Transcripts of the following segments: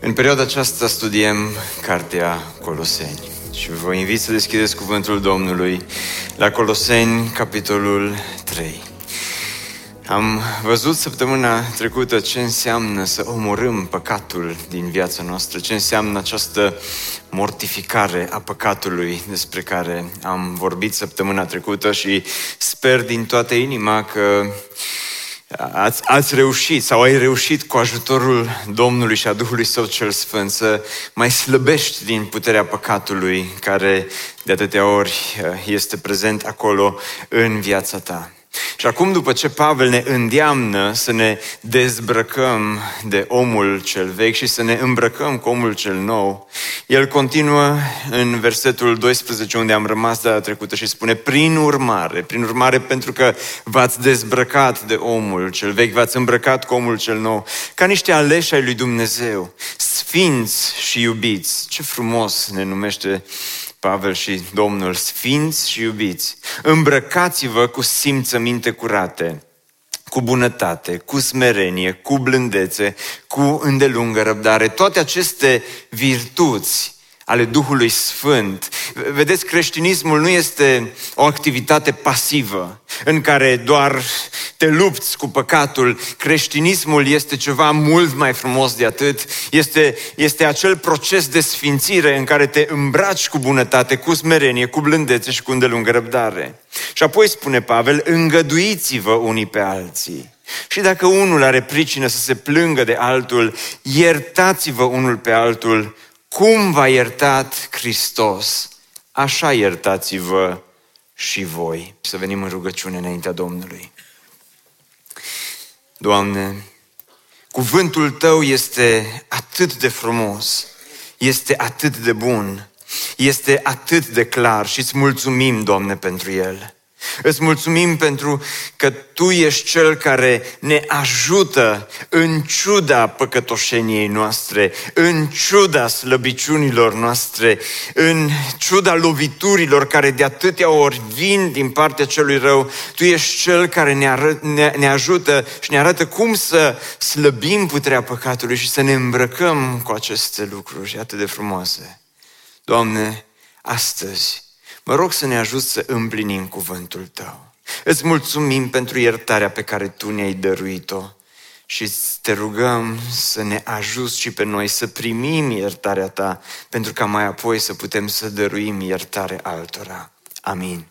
În perioada aceasta studiem Cartea Coloseni și vă invit să deschideți cuvântul Domnului la Coloseni, capitolul 3. Am văzut săptămâna trecută ce înseamnă să omorâm păcatul din viața noastră, ce înseamnă această mortificare a păcatului despre care am vorbit săptămâna trecută și sper din toată inima că ați, ați reușit sau ai reușit cu ajutorul Domnului și a Duhului Său cel Sfânt să mai slăbești din puterea păcatului care de atâtea ori este prezent acolo în viața ta. Și acum, după ce Pavel ne îndeamnă să ne dezbrăcăm de omul cel vechi și să ne îmbrăcăm cu omul cel nou, el continuă în versetul 12 unde am rămas data trecută și spune prin urmare, prin urmare pentru că v-ați dezbrăcat de omul cel vechi, v-ați îmbrăcat cu omul cel nou, ca niște aleși ai lui Dumnezeu, sfinți și iubiți. Ce frumos ne numește Pavel și Domnul, sfinți și iubiți, îmbrăcați-vă cu simțăminte curate, cu bunătate, cu smerenie, cu blândețe, cu îndelungă răbdare. Toate aceste virtuți ale Duhului Sfânt. Vedeți, creștinismul nu este o activitate pasivă în care doar te lupți cu păcatul. Creștinismul este ceva mult mai frumos de atât. Este, este acel proces de sfințire în care te îmbraci cu bunătate, cu smerenie, cu blândețe și cu îndelungă răbdare. Și apoi spune Pavel, îngăduiți-vă unii pe alții. Și dacă unul are pricină să se plângă de altul, iertați-vă unul pe altul cum v-a iertat Hristos, așa iertați-vă și voi. Să venim în rugăciune înaintea Domnului. Doamne, cuvântul Tău este atât de frumos, este atât de bun, este atât de clar și îți mulțumim, Doamne, pentru el. Îți mulțumim pentru că Tu ești Cel care ne ajută în ciuda păcătoșeniei noastre, în ciuda slăbiciunilor noastre, în ciuda loviturilor care de atâtea ori vin din partea celui rău. Tu ești Cel care ne, ară, ne, ne ajută și ne arată cum să slăbim puterea păcatului și să ne îmbrăcăm cu aceste lucruri atât de frumoase. Doamne, astăzi Mă rog să ne ajut să împlinim cuvântul Tău. Îți mulțumim pentru iertarea pe care Tu ne-ai dăruit-o și te rugăm să ne ajuți și pe noi să primim iertarea Ta, pentru ca mai apoi să putem să dăruim iertare altora. Amin.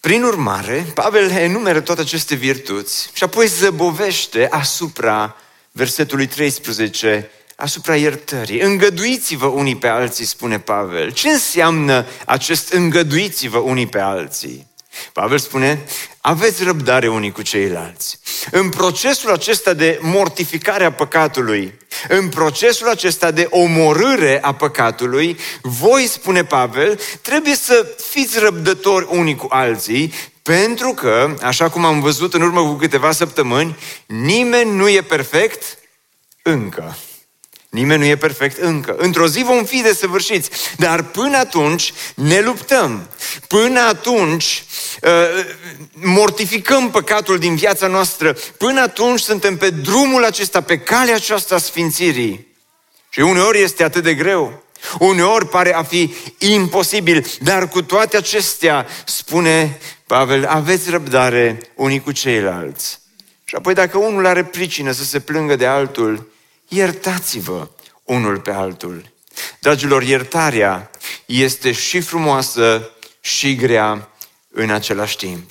Prin urmare, Pavel enumeră toate aceste virtuți și apoi zăbovește asupra versetului 13 asupra iertării. Îngăduiți-vă unii pe alții, spune Pavel. Ce înseamnă acest îngăduiți-vă unii pe alții? Pavel spune, aveți răbdare unii cu ceilalți. În procesul acesta de mortificare a păcatului, în procesul acesta de omorâre a păcatului, voi, spune Pavel, trebuie să fiți răbdători unii cu alții, pentru că, așa cum am văzut în urmă cu câteva săptămâni, nimeni nu e perfect încă. Nimeni nu e perfect încă. Într-o zi vom fi desăvârșiți. Dar până atunci ne luptăm. Până atunci uh, mortificăm păcatul din viața noastră. Până atunci suntem pe drumul acesta, pe calea aceasta a sfințirii. Și uneori este atât de greu. Uneori pare a fi imposibil, dar cu toate acestea, spune Pavel, aveți răbdare unii cu ceilalți. Și apoi dacă unul are pricină să se plângă de altul, iertați-vă unul pe altul. Dragilor, iertarea este și frumoasă și grea în același timp.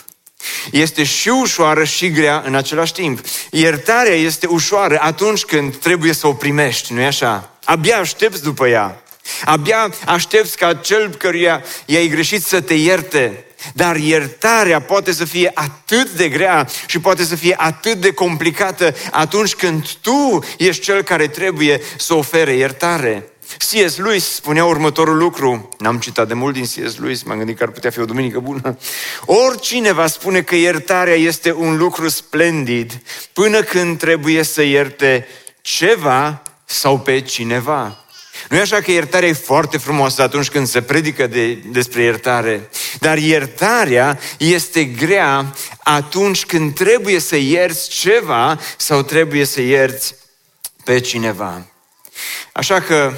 Este și ușoară și grea în același timp. Iertarea este ușoară atunci când trebuie să o primești, nu-i așa? Abia aștepți după ea. Abia aștepți ca cel căruia i-ai greșit să te ierte. Dar iertarea poate să fie atât de grea și poate să fie atât de complicată atunci când tu ești cel care trebuie să ofere iertare. C.S. Lewis spunea următorul lucru, n-am citat de mult din C.S. Lewis, m-am gândit că ar putea fi o duminică bună. Oricine va spune că iertarea este un lucru splendid până când trebuie să ierte ceva sau pe cineva. Nu e așa că iertarea e foarte frumoasă atunci când se predică de, despre iertare, dar iertarea este grea atunci când trebuie să ierți ceva sau trebuie să ierți pe cineva. Așa că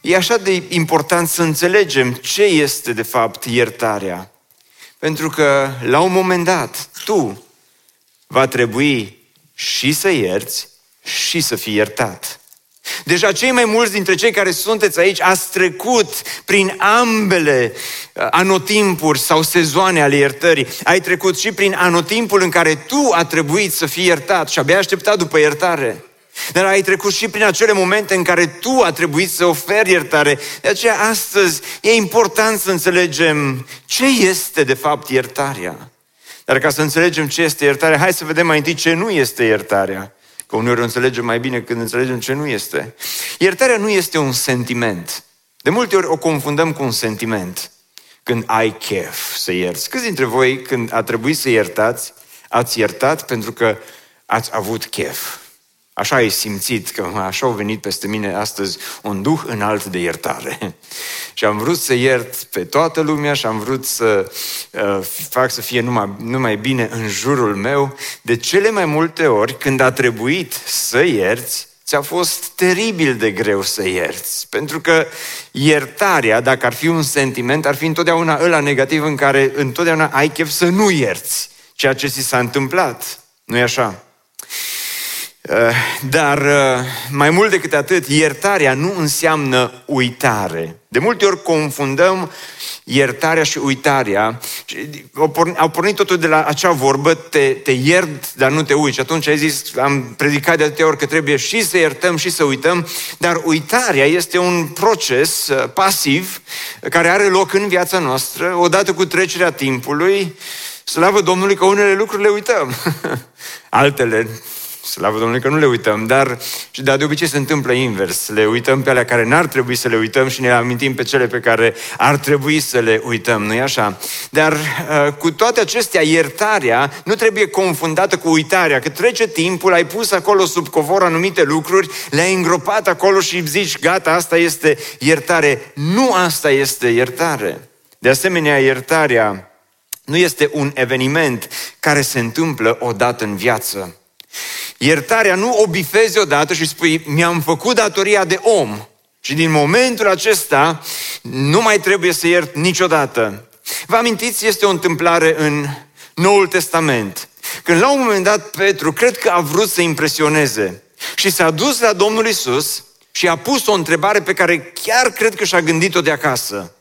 e așa de important să înțelegem ce este de fapt iertarea. Pentru că la un moment dat tu va trebui și să ierți și să fii iertat. Deja cei mai mulți dintre cei care sunteți aici ați trecut prin ambele uh, anotimpuri sau sezoane ale iertării. Ai trecut și prin anotimpul în care tu a trebuit să fii iertat și abia așteptat după iertare. Dar ai trecut și prin acele momente în care tu a trebuit să oferi iertare. De aceea astăzi e important să înțelegem ce este de fapt iertarea. Dar ca să înțelegem ce este iertarea, hai să vedem mai întâi ce nu este iertarea. Că uneori o înțelegem mai bine când înțelegem ce nu este. Iertarea nu este un sentiment. De multe ori o confundăm cu un sentiment. Când ai chef să ierți. Câți dintre voi, când a trebuit să iertați, ați iertat pentru că ați avut chef? Așa ai simțit că așa au venit peste mine astăzi un duh înalt de iertare. și am vrut să iert pe toată lumea și am vrut să uh, fac să fie numai, numai bine în jurul meu. De cele mai multe ori, când a trebuit să ierți, ți-a fost teribil de greu să ierți. Pentru că iertarea, dacă ar fi un sentiment, ar fi întotdeauna ăla negativ în care întotdeauna ai chef să nu ierți ceea ce ți s-a întâmplat. nu e așa? Eh, dar eh, mai mult decât atât, iertarea nu înseamnă uitare. De multe ori confundăm iertarea și uitarea. Au pornit totul de la acea vorbă, te, te iert, dar nu te uiți. Și atunci ai zis, am predicat de atâtea ori că trebuie și să iertăm și să uităm, dar uitarea este un proces eh, pasiv care are loc în viața noastră, odată cu trecerea timpului. Slavă Domnului că unele lucruri le uităm, altele Slavă Domnului că nu le uităm, dar, dar de obicei se întâmplă invers. Le uităm pe alea care n-ar trebui să le uităm și ne amintim pe cele pe care ar trebui să le uităm, nu-i așa? Dar uh, cu toate acestea, iertarea nu trebuie confundată cu uitarea, că trece timpul, ai pus acolo sub covor anumite lucruri, le-ai îngropat acolo și zici, gata, asta este iertare. Nu asta este iertare. De asemenea, iertarea nu este un eveniment care se întâmplă odată în viață. Iertarea nu o bifezi odată și spui, mi-am făcut datoria de om și din momentul acesta nu mai trebuie să iert niciodată. Vă amintiți, este o întâmplare în Noul Testament. Când la un moment dat Petru, cred că a vrut să impresioneze și s-a dus la Domnul Isus și a pus o întrebare pe care chiar cred că și-a gândit-o de acasă.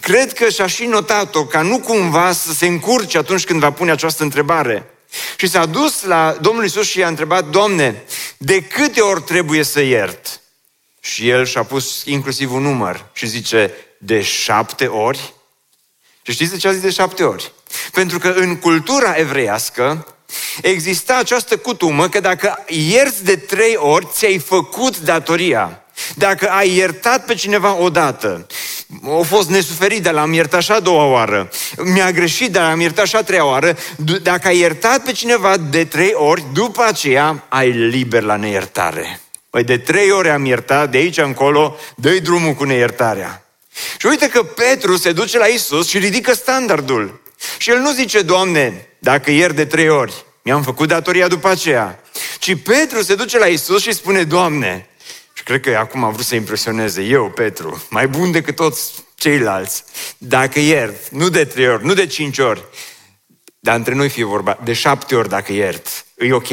Cred că și-a și notat-o ca nu cumva să se încurce atunci când va pune această întrebare. Și s-a dus la Domnul Isus și i-a întrebat, Doamne, de câte ori trebuie să iert? Și el și-a pus inclusiv un număr și zice, de șapte ori? Și știți de ce a zis de șapte ori? Pentru că în cultura evreiască exista această cutumă că dacă ierți de trei ori, ți-ai făcut datoria. Dacă ai iertat pe cineva odată, a fost nesuferit, dar l-am iertat și a doua oară. Mi-a greșit, dar l-am iertat și a treia oară. Dacă ai iertat pe cineva de trei ori, după aceea ai liber la neiertare. Păi de trei ori am iertat, de aici încolo, dă drumul cu neiertarea. Și uite că Petru se duce la Isus și ridică standardul. Și el nu zice, Doamne, dacă iert de trei ori, mi-am făcut datoria după aceea. Ci Petru se duce la Isus și spune, Doamne, și cred că acum am vrut să impresioneze eu, Petru, mai bun decât toți ceilalți. Dacă iert, nu de trei ori, nu de cinci ori, dar între noi fie vorba, de șapte ori dacă iert, e ok?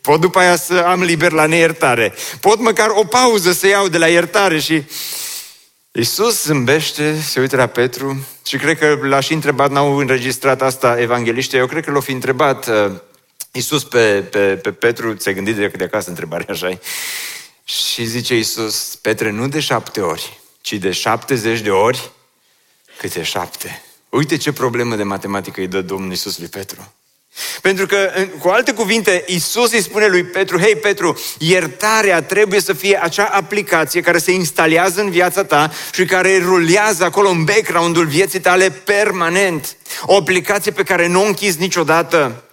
Pot după aia să am liber la neiertare. Pot măcar o pauză să iau de la iertare și... Iisus zâmbește, se uită la Petru și cred că l-aș și întrebat, n-au înregistrat asta evangeliștii, eu cred că l-au fi întrebat uh, Iisus pe, pe, pe Petru, ți-ai gândit de, de acasă întrebarea așa și zice Iisus, Petre, nu de șapte ori, ci de șaptezeci de ori câte șapte. Uite ce problemă de matematică îi dă Domnul Iisus lui Petru. Pentru că, cu alte cuvinte, Isus îi spune lui Petru, hei Petru, iertarea trebuie să fie acea aplicație care se instalează în viața ta și care rulează acolo în background-ul vieții tale permanent. O aplicație pe care nu o închizi niciodată.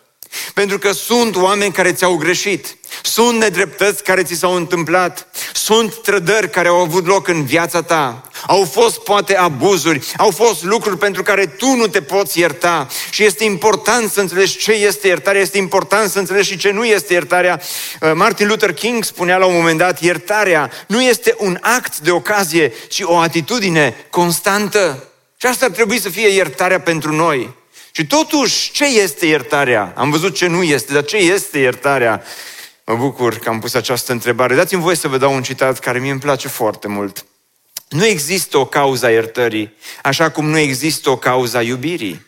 Pentru că sunt oameni care ți-au greșit, sunt nedreptăți care ți s-au întâmplat, sunt trădări care au avut loc în viața ta, au fost poate abuzuri, au fost lucruri pentru care tu nu te poți ierta și este important să înțelegi ce este iertarea, este important să înțelegi și ce nu este iertarea. Uh, Martin Luther King spunea la un moment dat, iertarea nu este un act de ocazie, ci o atitudine constantă. Și asta ar trebui să fie iertarea pentru noi. Și totuși, ce este iertarea? Am văzut ce nu este, dar ce este iertarea? Mă bucur că am pus această întrebare. Dați-mi voie să vă dau un citat care mie îmi place foarte mult. Nu există o cauza iertării, așa cum nu există o cauza iubirii.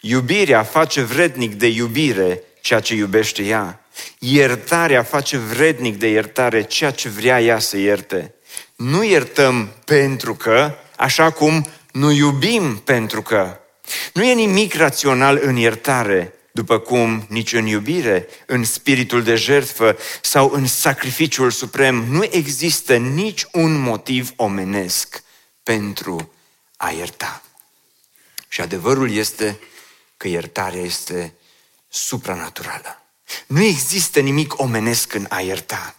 Iubirea face vrednic de iubire ceea ce iubește ea. Iertarea face vrednic de iertare ceea ce vrea ea să ierte. Nu iertăm pentru că, așa cum nu iubim pentru că. Nu e nimic rațional în iertare, după cum nici în iubire, în spiritul de jertfă sau în sacrificiul suprem, nu există nici un motiv omenesc pentru a ierta. Și adevărul este că iertarea este supranaturală. Nu există nimic omenesc în a ierta.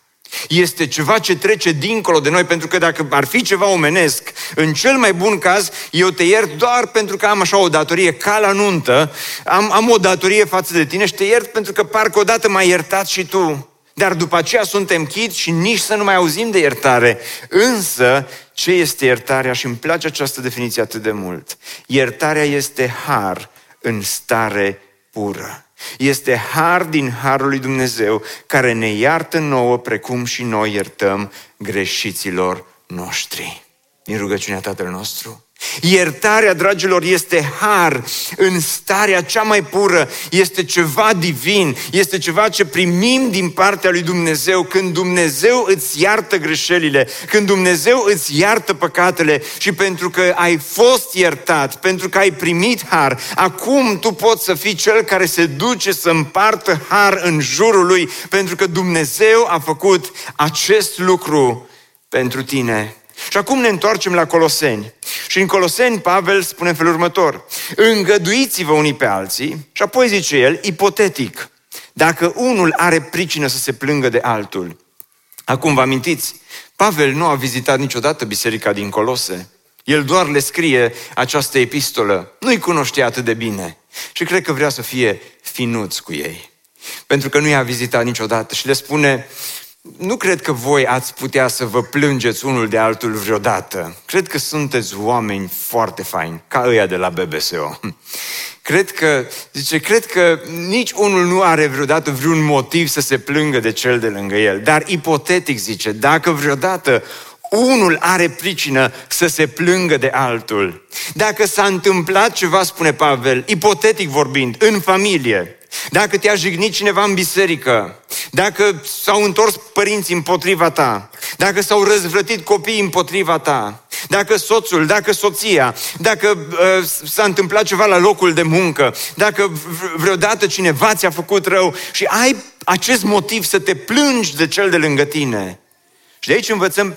Este ceva ce trece dincolo de noi, pentru că dacă ar fi ceva omenesc, în cel mai bun caz, eu te iert doar pentru că am așa o datorie ca la nuntă, am, am o datorie față de tine și te iert pentru că parcă odată m-ai iertat și tu. Dar după aceea suntem chit și nici să nu mai auzim de iertare. Însă, ce este iertarea? Și îmi place această definiție atât de mult. Iertarea este har în stare pură. Este har din harul lui Dumnezeu care ne iartă nouă precum și noi iertăm greșiților noștri. Din rugăciunea Tatăl nostru. Iertarea, dragilor, este har. În starea cea mai pură, este ceva divin, este ceva ce primim din partea lui Dumnezeu. Când Dumnezeu îți iartă greșelile, când Dumnezeu îți iartă păcatele și pentru că ai fost iertat, pentru că ai primit har, acum tu poți să fii cel care se duce să împartă har în jurul lui, pentru că Dumnezeu a făcut acest lucru pentru tine. Și acum ne întoarcem la Coloseni. Și în Coloseni, Pavel spune în felul următor. Îngăduiți-vă unii pe alții și apoi zice el, ipotetic, dacă unul are pricină să se plângă de altul. Acum vă amintiți, Pavel nu a vizitat niciodată biserica din Colose. El doar le scrie această epistolă. Nu-i cunoștea atât de bine. Și cred că vrea să fie finuț cu ei. Pentru că nu i-a vizitat niciodată și le spune, nu cred că voi ați putea să vă plângeți unul de altul vreodată. Cred că sunteți oameni foarte faini, ca ăia de la BBSO. Cred că, zice, cred că nici unul nu are vreodată vreun motiv să se plângă de cel de lângă el. Dar ipotetic, zice, dacă vreodată unul are pricină să se plângă de altul. Dacă s-a întâmplat ceva, spune Pavel, ipotetic vorbind, în familie, dacă te-a jignit cineva în biserică, dacă s-au întors părinții împotriva ta, dacă s-au răzvrătit copiii împotriva ta, dacă soțul, dacă soția, dacă uh, s-a întâmplat ceva la locul de muncă, dacă vreodată cineva ți-a făcut rău și ai acest motiv să te plângi de cel de lângă tine, și de aici învățăm,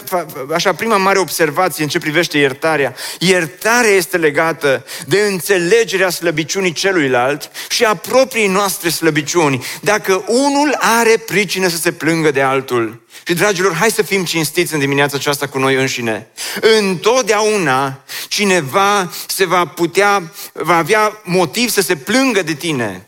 așa, prima mare observație în ce privește iertarea. Iertarea este legată de înțelegerea slăbiciunii celuilalt și a proprii noastre slăbiciuni. Dacă unul are pricină să se plângă de altul. Și, dragilor, hai să fim cinstiți în dimineața aceasta cu noi înșine. Întotdeauna cineva se va putea, va avea motiv să se plângă de tine.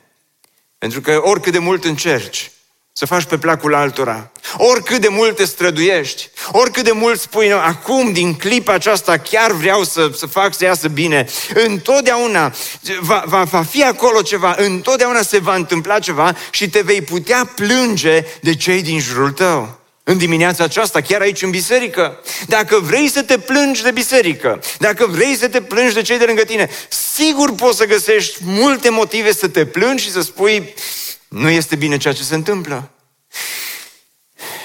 Pentru că oricât de mult încerci, să faci pe placul altora. Oricât de mult te străduiești, oricât de mult spui, acum, din clipa aceasta, chiar vreau să, să fac să iasă bine, întotdeauna va, va, va fi acolo ceva, întotdeauna se va întâmpla ceva și te vei putea plânge de cei din jurul tău. În dimineața aceasta, chiar aici în biserică. Dacă vrei să te plângi de biserică, dacă vrei să te plângi de cei de lângă tine, sigur poți să găsești multe motive să te plângi și să spui, nu este bine ceea ce se întâmplă.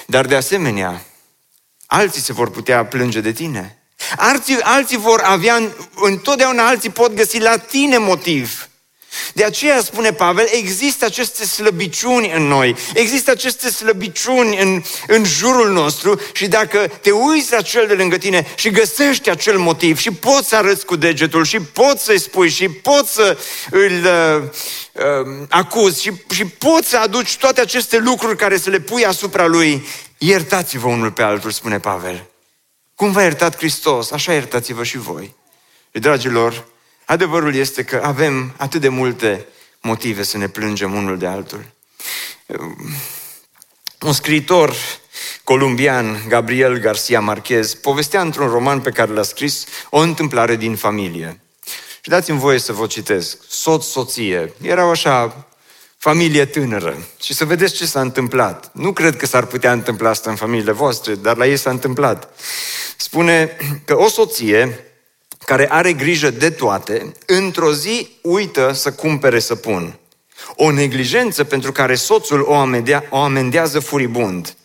Dar de asemenea, alții se vor putea plânge de tine. Alții, alții vor avea, întotdeauna alții pot găsi la tine motiv. De aceea spune Pavel, există aceste slăbiciuni în noi, există aceste slăbiciuni în, în jurul nostru și dacă te uiți la cel de lângă tine și găsești acel motiv și poți să arăți cu degetul și poți să-i spui și poți să îl uh, uh, acuzi și, și poți să aduci toate aceste lucruri care să le pui asupra lui, iertați-vă unul pe altul, spune Pavel. Cum v-a iertat Hristos, așa iertați-vă și voi. Și, dragilor, adevărul este că avem atât de multe motive să ne plângem unul de altul. Un scriitor columbian, Gabriel Garcia Marquez, povestea într-un roman pe care l-a scris o întâmplare din familie. Și dați-mi voie să vă citesc. Soț, soție, erau așa familie tânără. Și să vedeți ce s-a întâmplat. Nu cred că s-ar putea întâmpla asta în familiile voastre, dar la ei s-a întâmplat. Spune că o soție care are grijă de toate, într-o zi uită să cumpere săpun. O neglijență pentru care soțul o, amendea, o amendează furibund.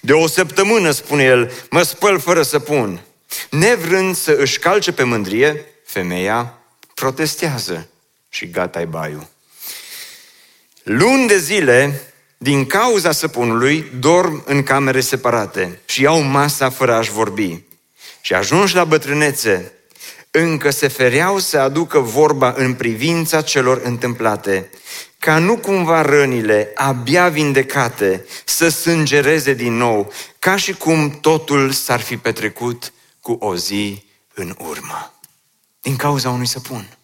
De o săptămână, spune el, mă spăl fără săpun. Nevrând să își calce pe mândrie, femeia protestează și gata-i baiul. Luni de zile, din cauza săpunului, dorm în camere separate și iau masa fără a-și vorbi. Și ajungi la bătrânețe, încă se fereau să aducă vorba în privința celor întâmplate, ca nu cumva rănile, abia vindecate, să sângereze din nou, ca și cum totul s-ar fi petrecut cu o zi în urmă. Din cauza unui săpun.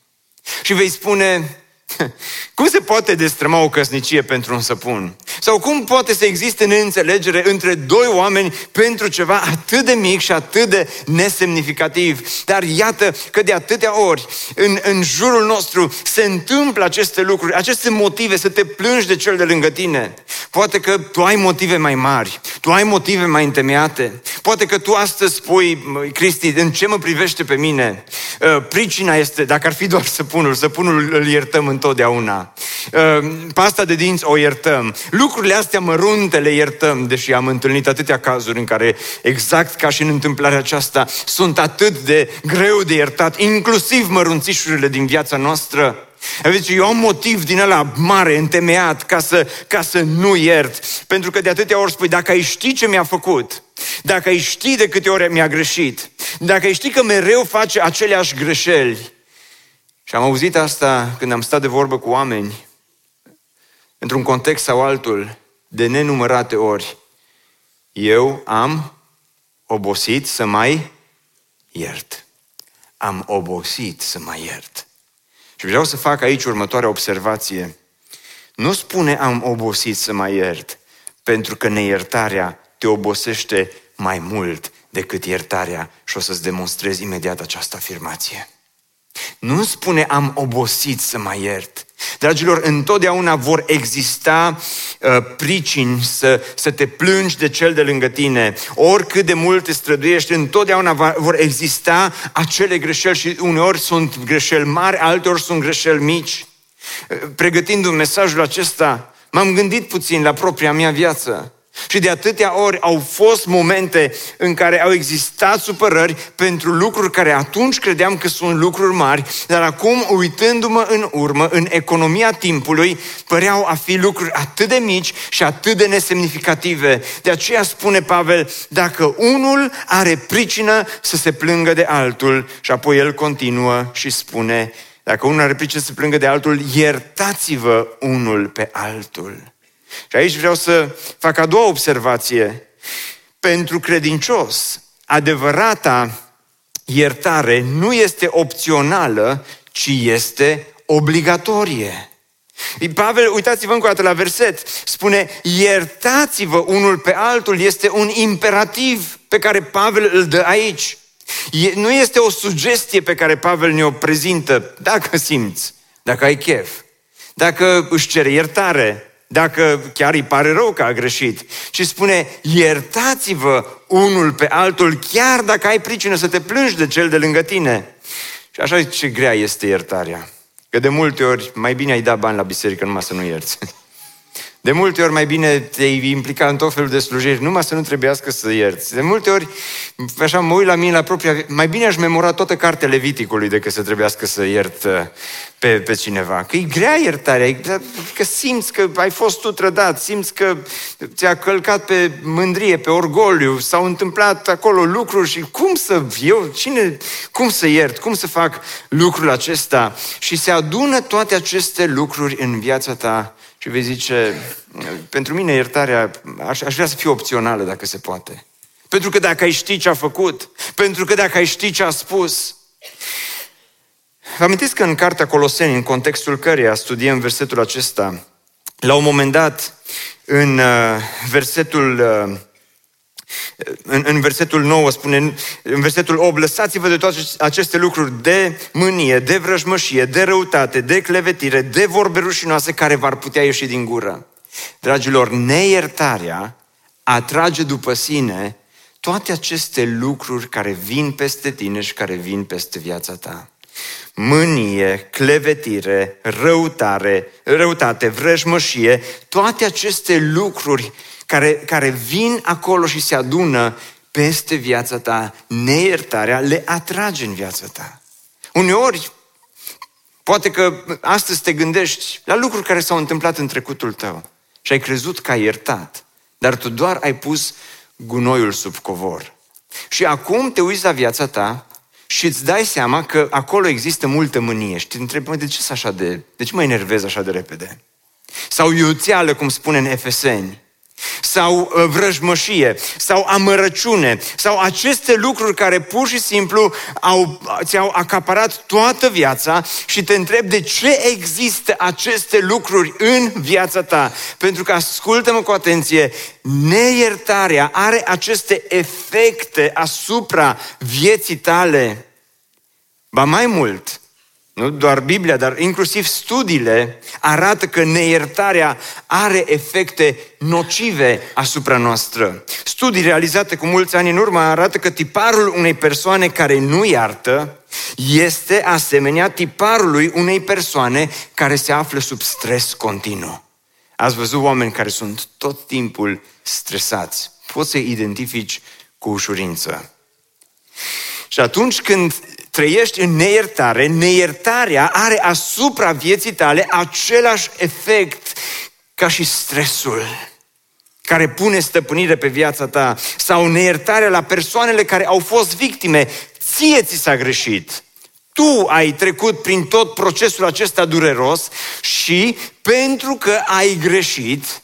Și vei spune, cum se poate destrăma o căsnicie pentru un săpun? Sau cum poate să existe neînțelegere între doi oameni pentru ceva atât de mic și atât de nesemnificativ? Dar iată că de atâtea ori în, în jurul nostru se întâmplă aceste lucruri, aceste motive să te plângi de cel de lângă tine. Poate că tu ai motive mai mari, tu ai motive mai întemeiate. Poate că tu astăzi spui, Cristi, în ce mă privește pe mine? Uh, pricina este, dacă ar fi doar săpunul, săpunul îl iertăm întotdeauna. Uh, pasta de dinți o iertăm. Lucrurile astea mărunte le iertăm, deși am întâlnit atâtea cazuri în care, exact ca și în întâmplarea aceasta, sunt atât de greu de iertat, inclusiv mărunțișurile din viața noastră. Aveți, eu am motiv din ăla mare, întemeiat, ca să, ca să nu iert. Pentru că de atâtea ori spui, dacă ai ști ce mi-a făcut, dacă ai ști de câte ori mi-a greșit, dacă ai ști că mereu face aceleași greșeli. Și am auzit asta când am stat de vorbă cu oameni, într-un context sau altul, de nenumărate ori. Eu am obosit să mai iert. Am obosit să mai iert. Și vreau să fac aici următoarea observație. Nu spune am obosit să mai iert, pentru că neiertarea te obosește mai mult decât iertarea și o să-ți demonstrez imediat această afirmație. Nu spune am obosit să mai iert. Dragilor, întotdeauna vor exista uh, pricini să, să te plângi de cel de lângă tine. Oricât de mult te străduiești, întotdeauna va, vor exista acele greșeli și uneori sunt greșeli mari, alteori sunt greșeli mici. Uh, pregătind un mesajul acesta, m-am gândit puțin la propria mea viață. Și de atâtea ori au fost momente în care au existat supărări pentru lucruri care atunci credeam că sunt lucruri mari, dar acum, uitându-mă în urmă, în economia timpului, păreau a fi lucruri atât de mici și atât de nesemnificative. De aceea spune Pavel, dacă unul are pricină să se plângă de altul, și apoi el continuă și spune, dacă unul are pricină să se plângă de altul, iertați-vă unul pe altul. Și aici vreau să fac a doua observație. Pentru credincios, adevărata iertare nu este opțională, ci este obligatorie. Pavel, uitați-vă încă o dată la verset, spune, iertați-vă unul pe altul, este un imperativ pe care Pavel îl dă aici. Nu este o sugestie pe care Pavel ne-o prezintă, dacă simți, dacă ai chef, dacă își cere iertare, dacă chiar îi pare rău că a greșit. Și spune, iertați-vă unul pe altul, chiar dacă ai pricină să te plângi de cel de lângă tine. Și așa ce grea este iertarea. Că de multe ori mai bine ai da bani la biserică numai să nu ierți. De multe ori mai bine te-ai implica în tot felul de slujiri, numai să nu trebuiască să ierți. De multe ori, așa mă uit la mine, la propria... Mai bine aș memora toată cartea Leviticului decât să trebuiască să iert uh, pe, pe cineva. Că e grea iertarea, că simți că ai fost tu trădat, simți că ți-a călcat pe mândrie, pe orgoliu, s-au întâmplat acolo lucruri și cum să, eu, cine, cum să iert, cum să fac lucrul acesta? Și se adună toate aceste lucruri în viața ta și vei zice, pentru mine iertarea aș, aș vrea să fie opțională dacă se poate. Pentru că dacă ai ști ce a făcut, pentru că dacă ai ști ce a spus. Vă amintiți că în Cartea Coloseni, în contextul căreia studiem versetul acesta, la un moment dat, în uh, versetul uh, în, în versetul 9 spune, în versetul 8, lăsați-vă de toate aceste lucruri de mânie, de vrăjmășie, de răutate, de clevetire, de vorbe rușinoase care v-ar putea ieși din gură. Dragilor, neiertarea atrage după sine toate aceste lucruri care vin peste tine și care vin peste viața ta. Mânie, clevetire, răutare, răutate, vrăjmășie, toate aceste lucruri care, care vin acolo și se adună peste viața ta, neiertarea le atrage în viața ta. Uneori, poate că astăzi te gândești la lucruri care s-au întâmplat în trecutul tău și ai crezut că ai iertat, dar tu doar ai pus gunoiul sub covor. Și acum te uiți la viața ta și îți dai seama că acolo există multă mânie și te întrebi, de ce așa de, de ce mă enervez așa de repede? Sau iuțeală, cum spune în Efeseni sau uh, vrăjmășie, sau amărăciune, sau aceste lucruri care pur și simplu au, ți-au acaparat toată viața și te întreb de ce există aceste lucruri în viața ta. Pentru că, ascultă-mă cu atenție, neiertarea are aceste efecte asupra vieții tale. Ba mai mult, nu doar Biblia, dar inclusiv studiile arată că neiertarea are efecte nocive asupra noastră. Studii realizate cu mulți ani în urmă arată că tiparul unei persoane care nu iartă este asemenea tiparului unei persoane care se află sub stres continuu. Ați văzut oameni care sunt tot timpul stresați. Poți să-i identifici cu ușurință. Și atunci când trăiești în neiertare, neiertarea are asupra vieții tale același efect ca și stresul care pune stăpânire pe viața ta sau neiertarea la persoanele care au fost victime. Ție ți s-a greșit. Tu ai trecut prin tot procesul acesta dureros și pentru că ai greșit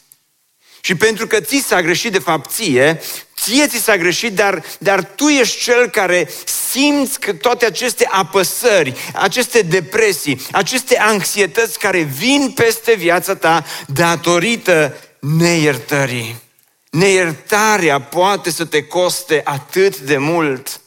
și pentru că ți s-a greșit de fapt ție, ție ți s-a greșit, dar, dar tu ești cel care simți că toate aceste apăsări, aceste depresii, aceste anxietăți care vin peste viața ta datorită neiertării. Neiertarea poate să te coste atât de mult.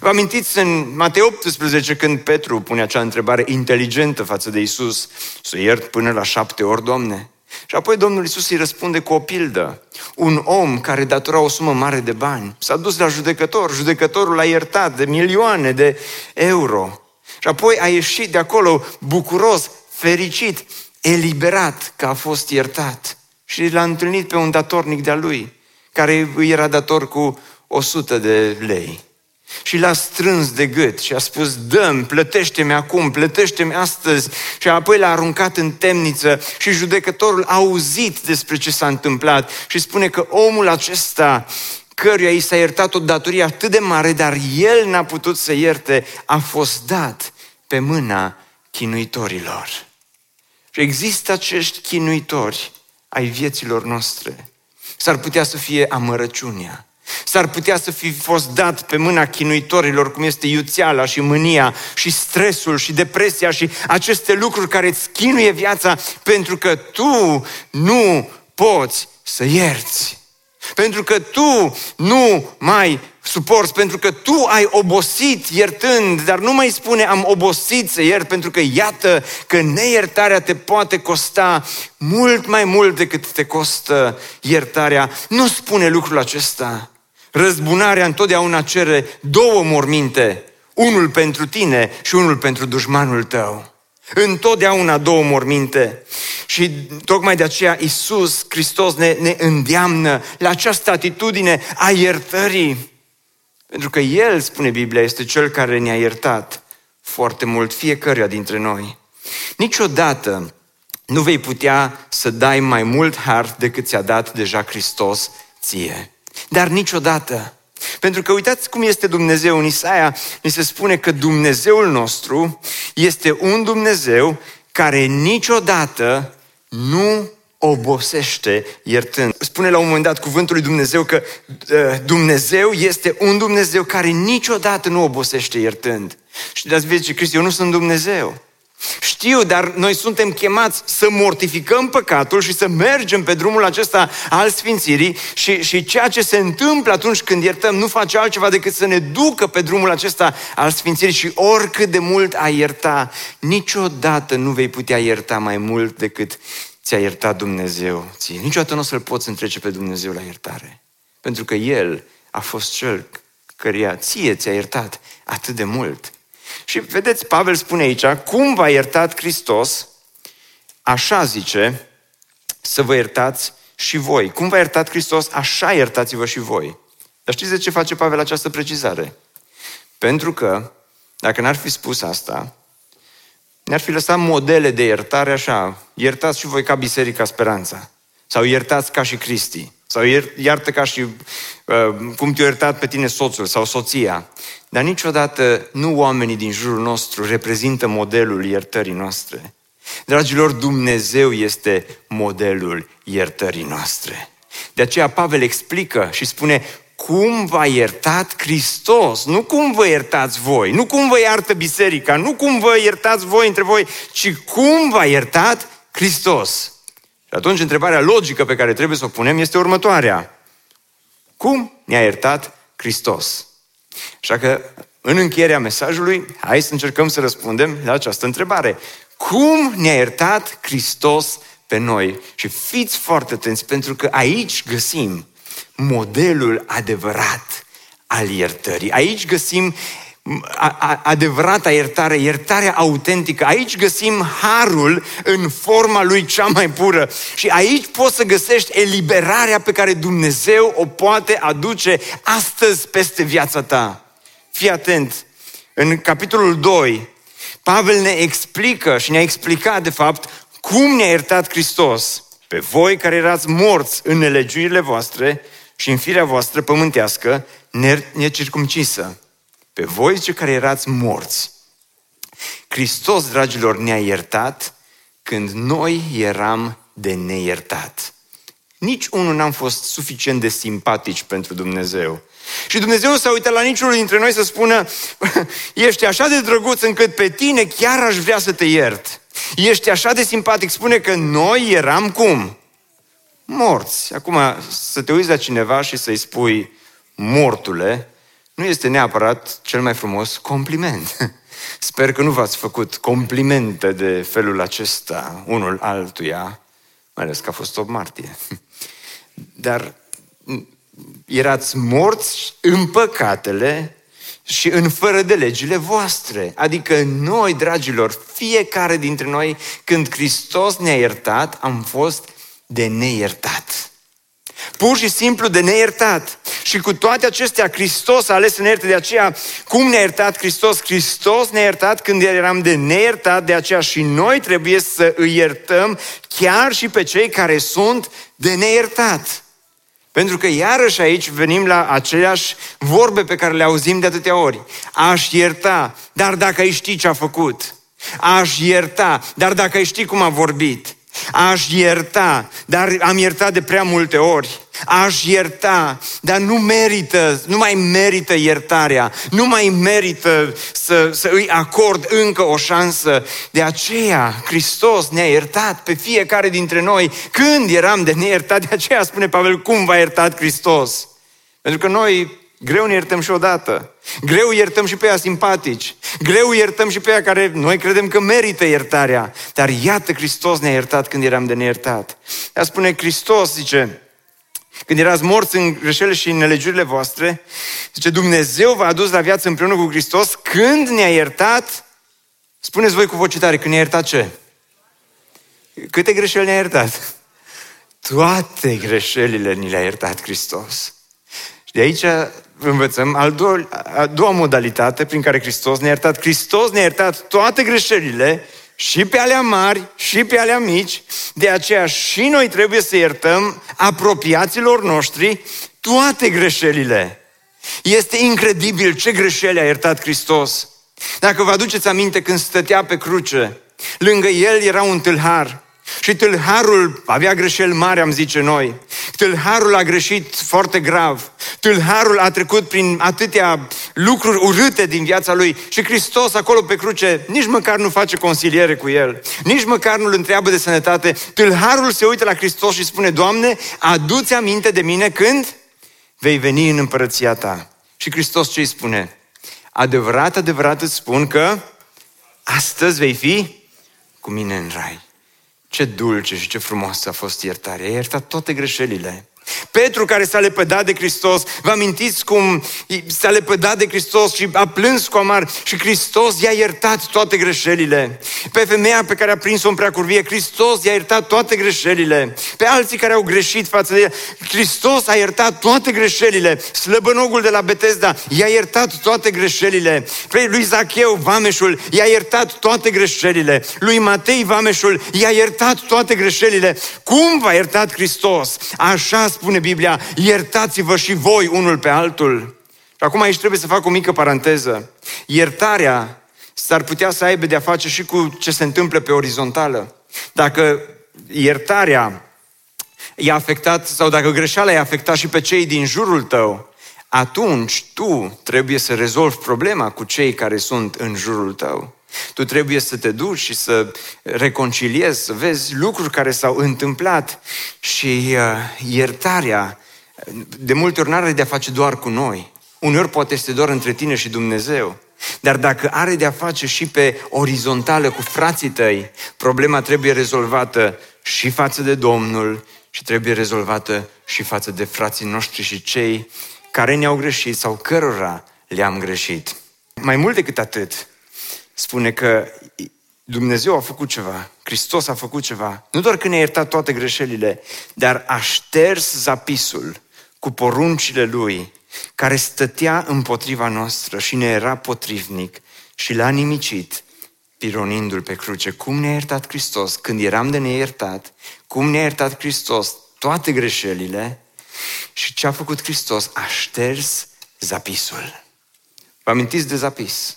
Vă amintiți în Matei 18 când Petru pune acea întrebare inteligentă față de Isus, să iert până la șapte ori, Doamne? Și apoi Domnul Isus îi răspunde cu o pildă. Un om care datora o sumă mare de bani s-a dus la judecător. Judecătorul l-a iertat de milioane de euro. Și apoi a ieșit de acolo bucuros, fericit, eliberat că a fost iertat. Și l-a întâlnit pe un datornic de-a lui, care îi era dator cu 100 de lei. Și l-a strâns de gât și a spus, dăm, plătește-mi acum, plătește-mi astăzi. Și apoi l-a aruncat în temniță și judecătorul a auzit despre ce s-a întâmplat și spune că omul acesta căruia i s-a iertat o datorie atât de mare, dar el n-a putut să ierte, a fost dat pe mâna chinuitorilor. Și există acești chinuitori ai vieților noastre. S-ar putea să fie amărăciunea, S-ar putea să fi fost dat pe mâna chinuitorilor, cum este iuțeala și mânia și stresul și depresia și aceste lucruri care îți chinuie viața pentru că tu nu poți să ierți. Pentru că tu nu mai suporți, pentru că tu ai obosit iertând, dar nu mai spune am obosit să iert, pentru că iată că neiertarea te poate costa mult mai mult decât te costă iertarea. Nu spune lucrul acesta. Răzbunarea întotdeauna cere două morminte, unul pentru tine și unul pentru dușmanul tău. Întotdeauna două morminte. Și tocmai de aceea Isus Hristos ne, ne îndeamnă la această atitudine a iertării. Pentru că El, spune Biblia, este Cel care ne-a iertat foarte mult fiecăruia dintre noi. Niciodată nu vei putea să dai mai mult har decât ți-a dat deja Hristos ție. Dar niciodată. Pentru că uitați cum este Dumnezeu. În Isaia ni se spune că Dumnezeul nostru este un Dumnezeu care niciodată nu obosește iertând. Spune la un moment dat cuvântul lui Dumnezeu că uh, Dumnezeu este un Dumnezeu care niciodată nu obosește iertând. Și de-ați zice, Cristi, eu nu sunt Dumnezeu. Știu, dar noi suntem chemați să mortificăm păcatul și să mergem pe drumul acesta al sfințirii și, și ceea ce se întâmplă atunci când iertăm nu face altceva decât să ne ducă pe drumul acesta al sfințirii și oricât de mult ai ierta, niciodată nu vei putea ierta mai mult decât ți-a iertat Dumnezeu ție. Niciodată nu o să-L poți întrece pe Dumnezeu la iertare. Pentru că El a fost Cel căreia ție ți-a iertat atât de mult. Și vedeți, Pavel spune aici, cum v-a iertat Hristos, așa zice, să vă iertați și voi. Cum v-a iertat Hristos, așa iertați-vă și voi. Dar știți de ce face Pavel această precizare? Pentru că, dacă n-ar fi spus asta, ne-ar fi lăsat modele de iertare așa, iertați și voi ca Biserica Speranța, sau iertați ca și Cristi, sau iartă ca și uh, cum te-a iertat pe tine soțul sau soția. Dar niciodată nu oamenii din jurul nostru reprezintă modelul iertării noastre. Dragilor, Dumnezeu este modelul iertării noastre. De aceea Pavel explică și spune, cum v-a iertat Hristos, nu cum vă iertați voi, nu cum vă iartă biserica, nu cum vă iertați voi între voi, ci cum v-a iertat Hristos. Și atunci întrebarea logică pe care trebuie să o punem este următoarea. Cum ne-a iertat Hristos? Așa că, în încheierea mesajului, hai să încercăm să răspundem la această întrebare. Cum ne-a iertat Hristos pe noi? Și fiți foarte atenți, pentru că aici găsim modelul adevărat al iertării. Aici găsim adevărata iertare, iertarea autentică. Aici găsim harul în forma lui cea mai pură. Și aici poți să găsești eliberarea pe care Dumnezeu o poate aduce astăzi peste viața ta. Fii atent, în capitolul 2, Pavel ne explică și ne-a explicat, de fapt, cum ne-a iertat Hristos pe voi care erați morți în nelegiurile voastre și în firea voastră pământească necircumcisă. Pe voi, zice, care erați morți. Hristos, dragilor, ne-a iertat când noi eram de neiertat. Nici unul n-am fost suficient de simpatici pentru Dumnezeu. Și Dumnezeu s-a uitat la niciunul dintre noi să spună, ești așa de drăguț încât pe tine chiar aș vrea să te iert. Ești așa de simpatic. Spune că noi eram cum? Morți. Acum, să te uiți la cineva și să-i spui mortule, nu este neapărat cel mai frumos compliment. Sper că nu v-ați făcut complimente de felul acesta unul altuia, mai ales că a fost o martie. Dar erați morți în păcatele și în fără de legile voastre. Adică noi, dragilor, fiecare dintre noi, când Hristos ne-a iertat, am fost de neiertat. Pur și simplu de neiertat. Și cu toate acestea, Hristos a ales să ne ierte de aceea. Cum ne-a iertat Hristos? Hristos ne-a iertat când eram de neiertat, de aceea și noi trebuie să îi iertăm chiar și pe cei care sunt de neiertat. Pentru că iarăși aici venim la aceleași vorbe pe care le auzim de atâtea ori. Aș ierta, dar dacă ai ști ce a făcut. Aș ierta, dar dacă ai ști cum a vorbit. Aș ierta, dar am iertat de prea multe ori. Aș ierta, dar nu merită, nu mai merită iertarea, nu mai merită să, să îi acord încă o șansă. De aceea, Hristos ne-a iertat pe fiecare dintre noi când eram de neiertat. De aceea spune Pavel, cum v-a iertat Hristos? Pentru că noi Greu ne iertăm și odată. Greu iertăm și pe ea simpatici. Greu iertăm și pe ea care noi credem că merită iertarea. Dar iată, Hristos ne-a iertat când eram de neiertat. Ea spune, Hristos, zice, când erați morți în greșelile și în nelegiurile voastre, zice, Dumnezeu v-a adus la viață împreună cu Hristos când ne-a iertat, spuneți voi cu voce tare, când ne-a iertat ce? Câte greșeli ne-a iertat? Toate greșelile ni le-a iertat Hristos. Și de aici învățăm al doua, a doua modalitate prin care Hristos ne-a iertat. Hristos ne-a iertat toate greșelile, și pe alea mari, și pe alea mici. De aceea și noi trebuie să iertăm apropiaților noștri toate greșelile. Este incredibil ce greșeli a iertat Hristos. Dacă vă aduceți aminte când stătea pe cruce, lângă el era un tâlhar. Și tâlharul avea greșeli mari, am zice noi. Tâlharul a greșit foarte grav. Tâlharul a trecut prin atâtea lucruri urâte din viața lui și Hristos acolo pe cruce nici măcar nu face consiliere cu el. Nici măcar nu-l întreabă de sănătate. Tâlharul se uită la Hristos și spune, Doamne, adu-ți aminte de mine când vei veni în împărăția ta. Și Hristos ce îi spune? Adevărat, adevărat îți spun că astăzi vei fi cu mine în rai. Ce dulce și ce frumoasă a fost iertarea. A iertat toate greșelile. Petru care s-a lepădat de Hristos, vă amintiți cum s-a lepădat de Hristos și a plâns cu amar și Hristos i-a iertat toate greșelile. Pe femeia pe care a prins-o în preacurvie, Hristos i-a iertat toate greșelile. Pe alții care au greșit față de el, Hristos a iertat toate greșelile. Slăbănogul de la Betesda i-a iertat toate greșelile. Pe lui Zacheu, Vameșul, i-a iertat toate greșelile. Lui Matei, Vameșul, i-a iertat toate greșelile. Cum v-a iertat Hristos? Așa spune Biblia, iertați-vă și voi unul pe altul. Și acum aici trebuie să fac o mică paranteză. Iertarea s-ar putea să aibă de-a face și cu ce se întâmplă pe orizontală. Dacă iertarea i-a afectat, sau dacă greșeala i-a afectat și pe cei din jurul tău, atunci tu trebuie să rezolvi problema cu cei care sunt în jurul tău. Tu trebuie să te duci și să reconciliezi, să vezi lucruri care s-au întâmplat și uh, iertarea de multe ori nu are de-a face doar cu noi. Uneori poate este doar între tine și Dumnezeu. Dar dacă are de-a face și pe orizontală cu frații tăi, problema trebuie rezolvată și față de Domnul și trebuie rezolvată și față de frații noștri și cei care ne-au greșit sau cărora le-am greșit. Mai mult decât atât, spune că Dumnezeu a făcut ceva, Hristos a făcut ceva. Nu doar că ne-a iertat toate greșelile, dar a șters zapisul cu poruncile Lui, care stătea împotriva noastră și ne era potrivnic și l-a nimicit, pironindu-l pe cruce. Cum ne-a iertat Hristos când eram de neiertat, cum ne-a iertat Hristos toate greșelile și ce a făcut Hristos? A șters zapisul. Vă amintiți de zapis?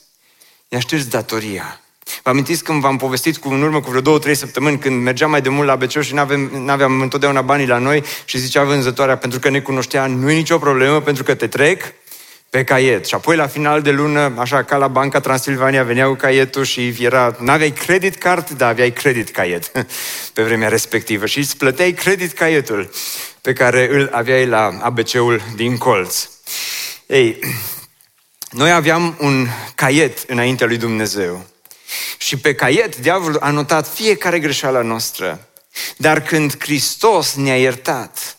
I-a șters datoria. Vă amintiți când v-am povestit cu în urmă cu vreo două, trei săptămâni când mergeam mai de mult la BCO și nu aveam, aveam întotdeauna banii la noi și zicea vânzătoarea pentru că ne cunoștea, nu e nicio problemă pentru că te trec pe caiet. Și apoi la final de lună, așa ca la Banca Transilvania, venea cu caietul și era, n-aveai credit card, dar aveai credit caiet pe vremea respectivă și îți plăteai credit caietul pe care îl aveai la ABC-ul din colț. Ei, noi aveam un caiet înaintea lui Dumnezeu. Și pe caiet diavolul a notat fiecare greșeală noastră. Dar când Hristos ne-a iertat,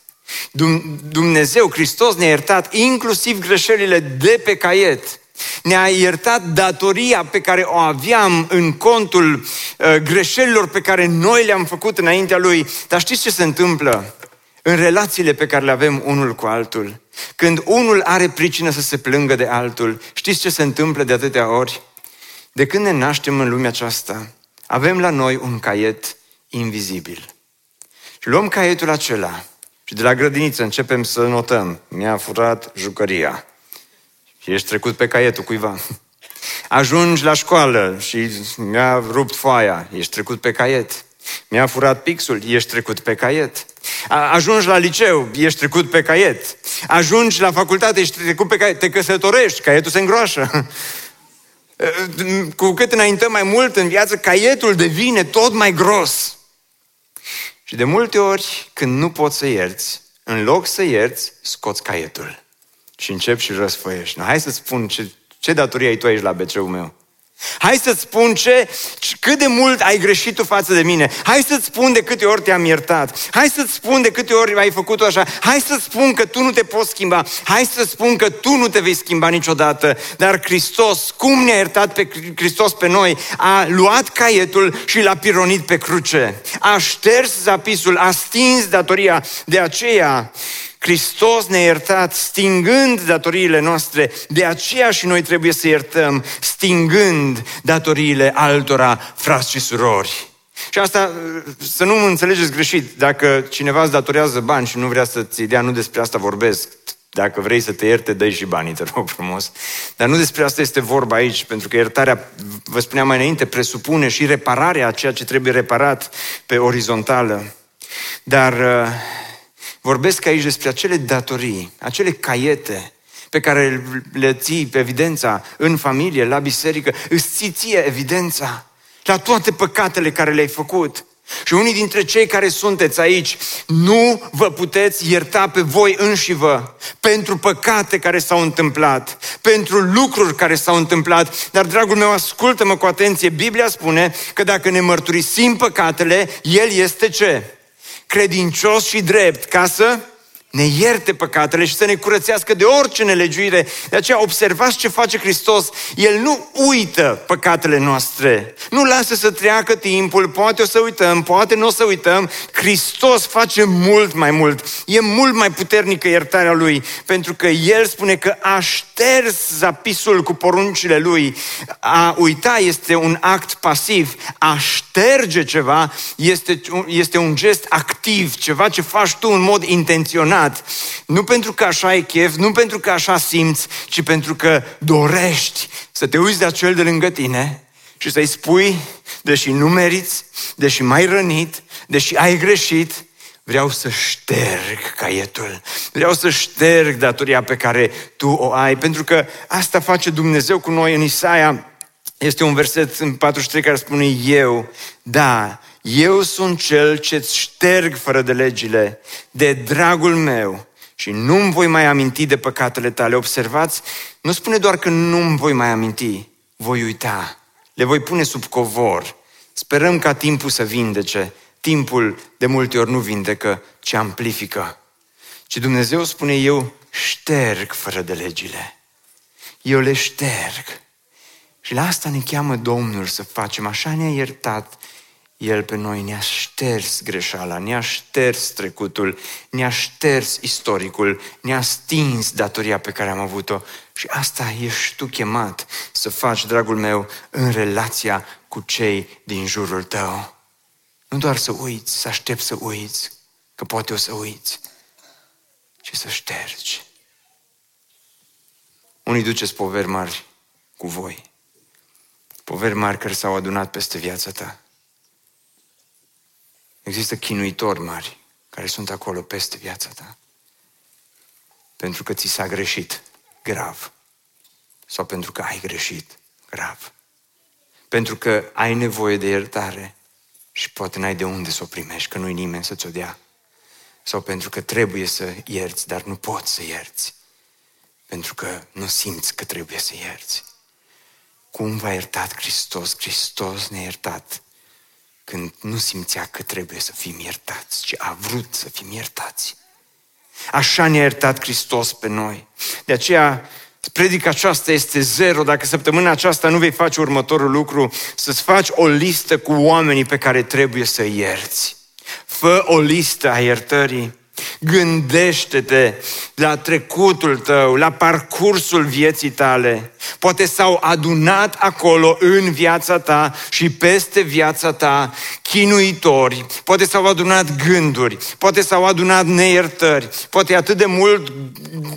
Dumnezeu, Hristos ne-a iertat inclusiv greșelile de pe caiet, ne-a iertat datoria pe care o aveam în contul uh, greșelilor pe care noi le-am făcut înaintea Lui. Dar știți ce se întâmplă? În relațiile pe care le avem unul cu altul. Când unul are pricină să se plângă de altul, știți ce se întâmplă de atâtea ori? De când ne naștem în lumea aceasta, avem la noi un caiet invizibil. Și luăm caietul acela și de la grădiniță începem să notăm. Mi-a furat jucăria. Și ești trecut pe caietul cuiva. Ajungi la școală și mi-a rupt foaia. Ești trecut pe caiet. Mi-a furat pixul, ești trecut pe caiet. Ajungi la liceu, ești trecut pe caiet. Ajungi la facultate, ești trecut pe caiet. Te căsătorești, caietul se îngroașă. Cu cât înaintăm mai mult în viață, caietul devine tot mai gros. Și de multe ori, când nu poți să ierți, în loc să ierți, scoți caietul. Și începi și răsfăiești. Hai să spun ce, ce datorie ai tu aici la bc meu. Hai să-ți spun ce, cât de mult ai greșit tu față de mine. Hai să-ți spun de câte ori te-am iertat. Hai să-ți spun de câte ori ai făcut așa. Hai să-ți spun că tu nu te poți schimba. Hai să-ți spun că tu nu te vei schimba niciodată. Dar Hristos, cum ne-a iertat pe Hristos pe noi, a luat caietul și l-a pironit pe cruce. A șters zapisul, a stins datoria. De aceea, Hristos ne-a iertat stingând datoriile noastre, de aceea și noi trebuie să iertăm stingând datoriile altora, frați și surori. Și asta, să nu mă înțelegeți greșit, dacă cineva îți datorează bani și nu vrea să-ți dea, nu despre asta vorbesc. Dacă vrei să te ierte, dă și banii, te rog frumos. Dar nu despre asta este vorba aici, pentru că iertarea, vă spuneam mai înainte, presupune și repararea a ceea ce trebuie reparat pe orizontală. Dar Vorbesc aici despre acele datorii, acele caiete pe care le ții pe evidența în familie, la biserică, îți ții ție evidența la toate păcatele care le-ai făcut. Și unii dintre cei care sunteți aici, nu vă puteți ierta pe voi înși vă pentru păcate care s-au întâmplat, pentru lucruri care s-au întâmplat. Dar, dragul meu, ascultă-mă cu atenție. Biblia spune că dacă ne mărturisim păcatele, El este ce? Credincios și drept ca să ne ierte păcatele și să ne curățească de orice nelegiuire. De aceea observați ce face Hristos. El nu uită păcatele noastre. Nu lasă să treacă timpul, poate o să uităm, poate nu o să uităm. Hristos face mult mai mult. E mult mai puternică iertarea Lui, pentru că El spune că aș șters zapisul cu poruncile Lui. A uita este un act pasiv. A șterge ceva este, este un gest activ, ceva ce faci tu în mod intenționat minunat. Nu pentru că așa e chef, nu pentru că așa simți, ci pentru că dorești să te uiți de acel de lângă tine și să-i spui, deși nu meriți, deși mai rănit, deși ai greșit, vreau să șterg caietul, vreau să șterg datoria pe care tu o ai, pentru că asta face Dumnezeu cu noi în Isaia. Este un verset în 43 care spune eu, da, eu sunt cel ce-ți șterg fără de legile, de dragul meu și nu-mi voi mai aminti de păcatele tale. Observați, nu spune doar că nu-mi voi mai aminti, voi uita, le voi pune sub covor. Sperăm ca timpul să vindece. Timpul de multe ori nu vindecă, ci amplifică. Ci Dumnezeu spune, eu șterg fără de legile. Eu le șterg. Și la asta ne cheamă Domnul să facem. Așa ne-a iertat el pe noi ne-a șters greșeala, ne-a șters trecutul, ne-a șters istoricul, ne-a stins datoria pe care am avut-o. Și asta ești tu chemat să faci, dragul meu, în relația cu cei din jurul tău. Nu doar să uiți, să aștepți să uiți, că poate o să uiți, ci să ștergi. Unii duceți poveri mari cu voi. Poveri mari care s-au adunat peste viața ta Există chinuitori mari care sunt acolo peste viața ta. Pentru că ți s-a greșit grav. Sau pentru că ai greșit grav. Pentru că ai nevoie de iertare și poate n-ai de unde să o primești, că nu-i nimeni să ți-o dea. Sau pentru că trebuie să ierți, dar nu poți să ierți. Pentru că nu simți că trebuie să ierți. Cum v-a iertat Hristos? Hristos ne-a iertat când nu simțea că trebuie să fim iertați, ci a vrut să fim iertați. Așa ne-a iertat Hristos pe noi. De aceea, predica aceasta este zero. Dacă săptămâna aceasta nu vei face următorul lucru, să-ți faci o listă cu oamenii pe care trebuie să ierți. Fă o listă a iertării Gândește-te la trecutul tău, la parcursul vieții tale. Poate s-au adunat acolo în viața ta și peste viața ta chinuitori, poate s-au adunat gânduri, poate s-au adunat neiertări, poate atât de mult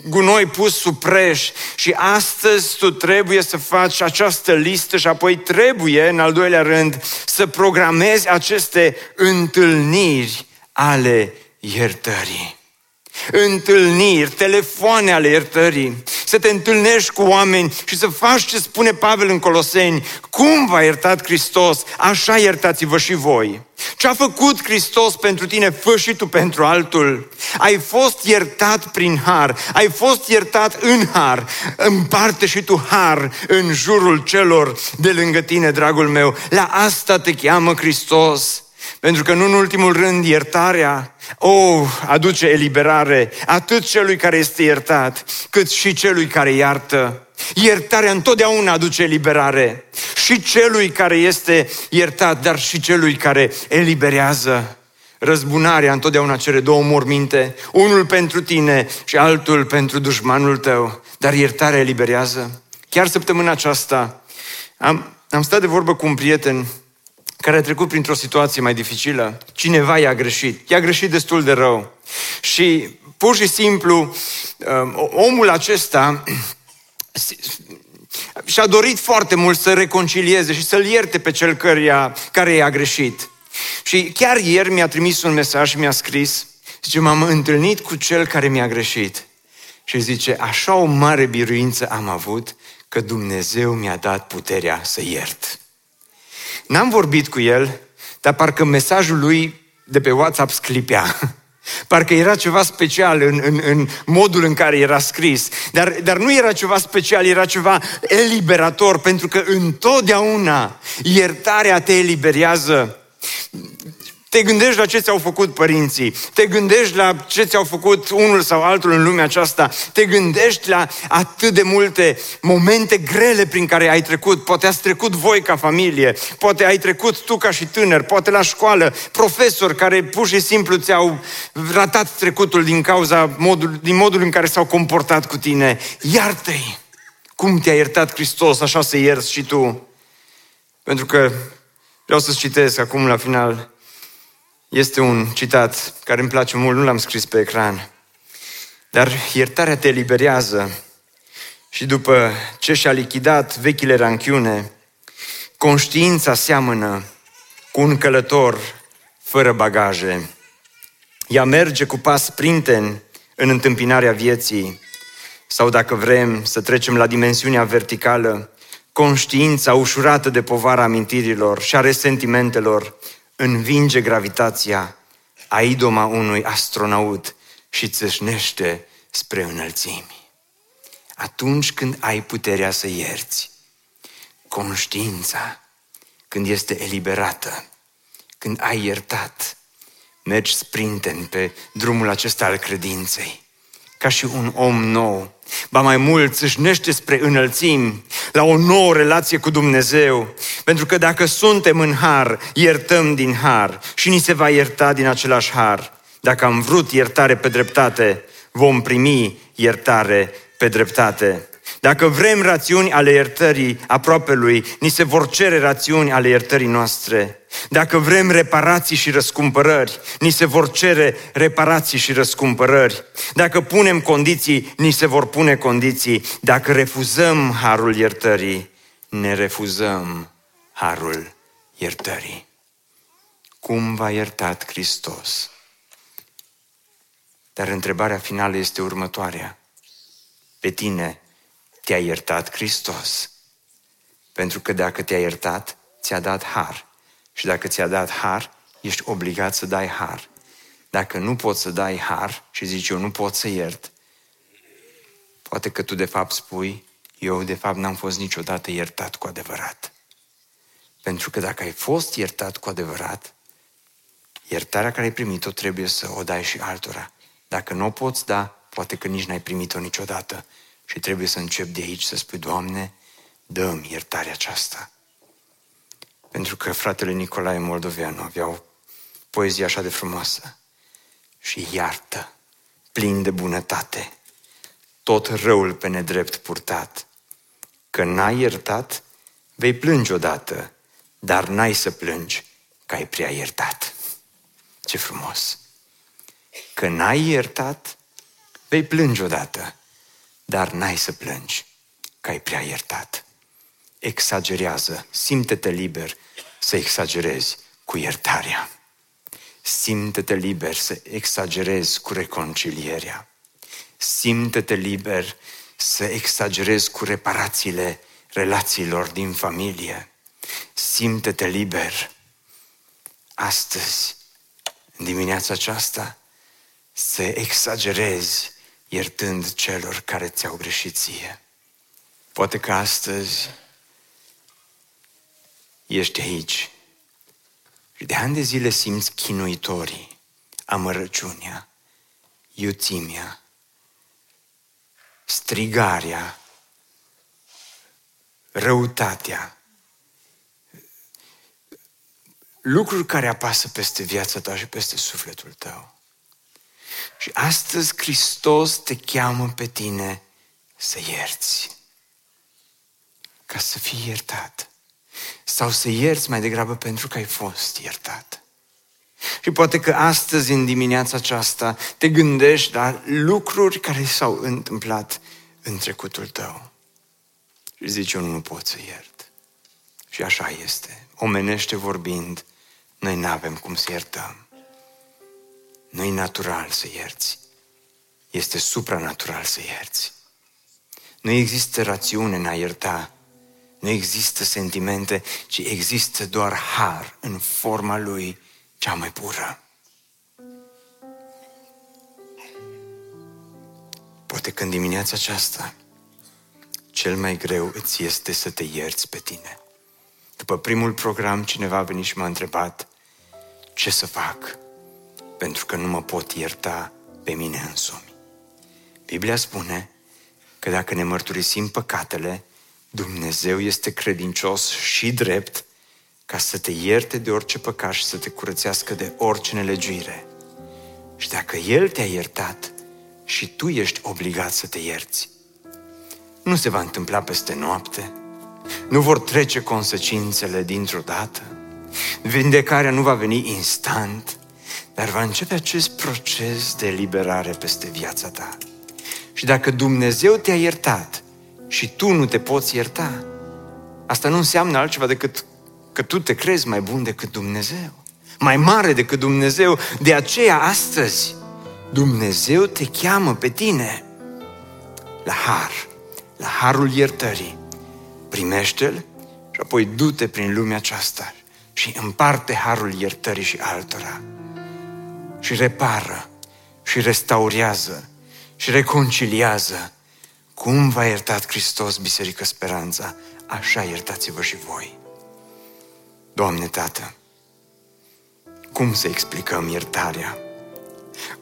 gunoi pus sub preș. Și astăzi tu trebuie să faci această listă și apoi trebuie, în al doilea rând, să programezi aceste întâlniri ale iertării. întâlniri, telefoane ale iertării, să te întâlnești cu oameni și să faci ce spune Pavel în Coloseni. Cum v-a iertat Hristos, așa iertați-vă și voi. Ce a făcut Hristos pentru tine, fă și tu pentru altul. Ai fost iertat prin har, ai fost iertat în har, împarte și tu har în jurul celor de lângă tine, dragul meu. La asta te cheamă Hristos. Pentru că nu în ultimul rând iertarea, oh, aduce eliberare atât celui care este iertat, cât și celui care iartă. Iertarea întotdeauna aduce eliberare. Și celui care este iertat, dar și celui care eliberează. Răzbunarea întotdeauna cere două morminte, unul pentru tine și altul pentru dușmanul tău. Dar iertarea eliberează. Chiar săptămâna aceasta am, am stat de vorbă cu un prieten care a trecut printr-o situație mai dificilă. Cineva i-a greșit. I-a greșit destul de rău. Și pur și simplu um, omul acesta și-a dorit foarte mult să reconcilieze și să-l ierte pe cel căruia, care i-a greșit. Și chiar ieri mi-a trimis un mesaj și mi-a scris, zice, m-am întâlnit cu cel care mi-a greșit. Și zice, așa o mare biruință am avut că Dumnezeu mi-a dat puterea să iert. N-am vorbit cu el, dar parcă mesajul lui de pe WhatsApp sclipea. Parcă era ceva special în, în, în modul în care era scris. Dar, dar nu era ceva special, era ceva eliberator, pentru că întotdeauna iertarea te eliberează. Te gândești la ce ți-au făcut părinții, te gândești la ce ți-au făcut unul sau altul în lumea aceasta, te gândești la atât de multe momente grele prin care ai trecut. Poate ați trecut voi ca familie, poate ai trecut tu ca și tânăr, poate la școală, profesori care pur și simplu ți-au ratat trecutul din cauza modul, din modul în care s-au comportat cu tine. Iartă-i! Cum te-a iertat Hristos, așa să ierți și tu. Pentru că vreau să-ți citesc acum la final este un citat care îmi place mult, nu l-am scris pe ecran. Dar iertarea te eliberează și după ce și-a lichidat vechile ranchiune, conștiința seamănă cu un călător fără bagaje. Ea merge cu pas printen în întâmpinarea vieții sau dacă vrem să trecem la dimensiunea verticală, conștiința ușurată de povara amintirilor și a resentimentelor învinge gravitația a idoma unui astronaut și țâșnește spre înălțimi. Atunci când ai puterea să ierți, conștiința, când este eliberată, când ai iertat, mergi sprinten pe drumul acesta al credinței, ca și un om nou, Ba mai mult, țâșnește spre înălțimi, la o nouă relație cu Dumnezeu. Pentru că dacă suntem în har, iertăm din har și ni se va ierta din același har. Dacă am vrut iertare pe dreptate, vom primi iertare pe dreptate. Dacă vrem rațiuni ale iertării aproape lui, ni se vor cere rațiuni ale iertării noastre. Dacă vrem reparații și răscumpărări, ni se vor cere reparații și răscumpărări. Dacă punem condiții, ni se vor pune condiții. Dacă refuzăm harul iertării, ne refuzăm harul iertării. Cum v-a iertat Hristos? Dar întrebarea finală este următoarea. Pe tine te-a iertat Hristos. Pentru că dacă te-a iertat, ți-a dat har. Și dacă ți-a dat har, ești obligat să dai har. Dacă nu poți să dai har și zici eu nu pot să iert, poate că tu de fapt spui eu de fapt n-am fost niciodată iertat cu adevărat. Pentru că dacă ai fost iertat cu adevărat, iertarea care ai primit-o trebuie să o dai și altora. Dacă nu o poți da, poate că nici n-ai primit-o niciodată și trebuie să încep de aici să spui, Doamne, dă-mi iertarea aceasta. Pentru că fratele Nicolae Moldoveanu aveau poezia așa de frumoasă. Și iartă, plin de bunătate, tot răul pe nedrept purtat. Că n-ai iertat, vei plânge odată, dar n-ai să plângi că ai prea iertat. Ce frumos! Că n-ai iertat, vei plânge odată, dar n-ai să plângi că ai prea iertat. Exagerează, simte-te liber să exagerezi cu iertarea. simte-te liber să exagerezi cu reconcilierea. Simte-te liber să exagerezi cu reparațiile relațiilor din familie. Simte-te liber astăzi, în dimineața aceasta, să exagerezi iertând celor care ți-au greșit ție. Poate că astăzi ești aici și de ani de zile simți chinuitorii, amărăciunea, iuțimea, strigarea, răutatea, lucruri care apasă peste viața ta și peste sufletul tău. Și astăzi Hristos te cheamă pe tine să ierți, ca să fii iertat. Sau să ierți mai degrabă pentru că ai fost iertat. Și poate că astăzi, în dimineața aceasta, te gândești la lucruri care s-au întâmplat în trecutul tău. Și zici, eu nu pot să iert. Și așa este. Omenește vorbind, noi nu avem cum să iertăm. Nu e natural să ierți. Este supranatural să ierți. Nu există rațiune în a ierta. Nu există sentimente, ci există doar har în forma lui cea mai pură. Poate că în dimineața aceasta cel mai greu îți este să te ierți pe tine. După primul program, cineva a venit și m-a întrebat ce să fac pentru că nu mă pot ierta pe mine însumi. Biblia spune că dacă ne mărturisim păcatele, Dumnezeu este credincios și drept ca să te ierte de orice păcat și să te curățească de orice nelegiuire. Și dacă El te-a iertat, și tu ești obligat să te ierți. Nu se va întâmpla peste noapte, nu vor trece consecințele dintr-o dată, vindecarea nu va veni instant, dar va începe acest proces de eliberare peste viața ta. Și dacă Dumnezeu te-a iertat și tu nu te poți ierta, asta nu înseamnă altceva decât că tu te crezi mai bun decât Dumnezeu, mai mare decât Dumnezeu. De aceea, astăzi, Dumnezeu te cheamă pe tine la har, la harul iertării. Primește-l și apoi du-te prin lumea aceasta și împarte harul iertării și altora și repară și restaurează și reconciliază. Cum v-a iertat Hristos Biserică Speranța, așa iertați-vă și voi. Doamne Tată, cum să explicăm iertarea?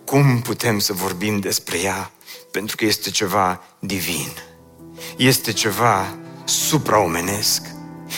Cum putem să vorbim despre ea? Pentru că este ceva divin. Este ceva supraomenesc.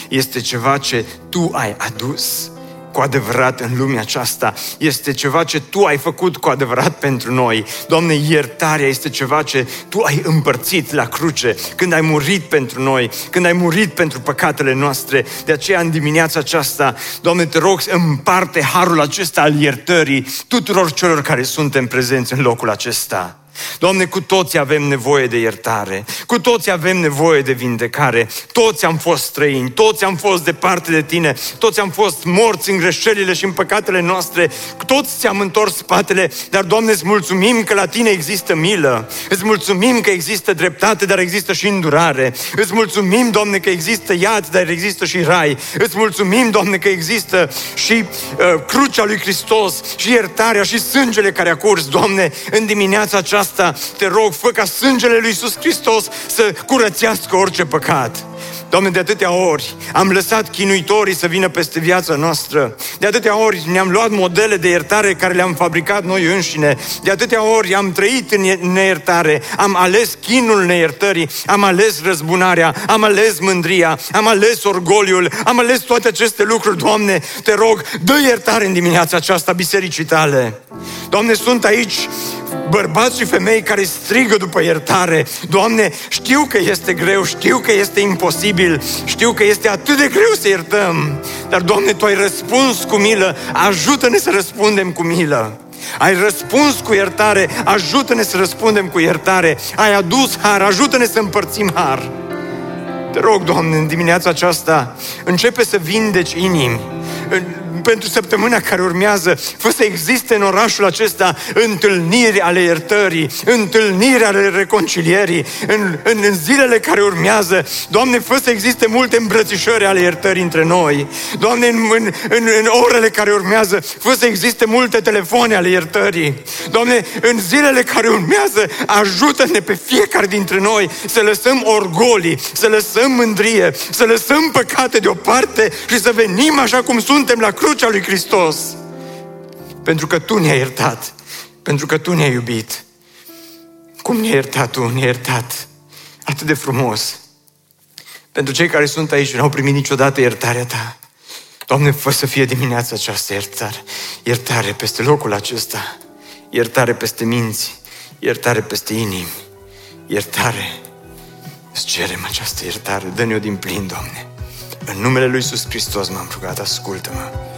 Este ceva ce Tu ai adus cu adevărat în lumea aceasta. Este ceva ce Tu ai făcut cu adevărat pentru noi. Doamne, iertarea este ceva ce Tu ai împărțit la cruce când ai murit pentru noi, când ai murit pentru păcatele noastre. De aceea, în dimineața aceasta, Doamne, te rog, împarte harul acesta al iertării tuturor celor care suntem prezenți în locul acesta. Doamne, cu toți avem nevoie de iertare, cu toți avem nevoie de vindecare, toți am fost străini, toți am fost departe de Tine, toți am fost morți în greșelile și în păcatele noastre, toți ți-am întors spatele, dar Doamne, îți mulțumim că la Tine există milă, îți mulțumim că există dreptate, dar există și îndurare, îți mulțumim, Doamne, că există iad, dar există și rai, îți mulțumim, Doamne, că există și uh, crucea lui Hristos și iertarea și sângele care a curs, Doamne, în dimineața aceasta asta te rog, fă ca sângele lui Iisus Hristos să curățească orice păcat. Doamne, de atâtea ori am lăsat chinuitorii să vină peste viața noastră. De atâtea ori ne-am luat modele de iertare care le-am fabricat noi înșine. De atâtea ori am trăit în neiertare. Am ales chinul neiertării. Am ales răzbunarea. Am ales mândria. Am ales orgoliul. Am ales toate aceste lucruri. Doamne, te rog, dă iertare în dimineața aceasta bisericii tale. Doamne, sunt aici bărbați și femei care strigă după iertare. Doamne, știu că este greu, știu că este imposibil, știu că este atât de greu să iertăm, dar, Doamne, Tu ai răspuns cu milă, ajută-ne să răspundem cu milă. Ai răspuns cu iertare, ajută-ne să răspundem cu iertare. Ai adus har, ajută-ne să împărțim har. Te rog, Doamne, în dimineața aceasta, începe să vindeci inimi pentru săptămâna care urmează, fă să existe în orașul acesta întâlniri ale iertării, întâlniri ale reconcilierii, în, în, în zilele care urmează, Doamne, fă să existe multe îmbrățișări ale iertării între noi. Doamne, în, în, în, în orele care urmează, fă să existe multe telefoane ale iertării. Doamne, în zilele care urmează, ajută-ne pe fiecare dintre noi să lăsăm orgolii, să lăsăm mândrie, să lăsăm păcate deoparte și să venim așa cum suntem la crucea lui Hristos. Pentru că Tu ne-ai iertat, pentru că Tu ne-ai iubit. Cum ne-ai iertat Tu? Ne-ai iertat atât de frumos. Pentru cei care sunt aici și nu au primit niciodată iertarea Ta. Doamne, fă să fie dimineața aceasta iertare. Iertare peste locul acesta. Iertare peste minți. Iertare peste inimi. Iertare. Îți cerem această iertare. Dă-ne-o din plin, Doamne. În numele Lui Iisus Hristos m-am rugat. Ascultă-mă.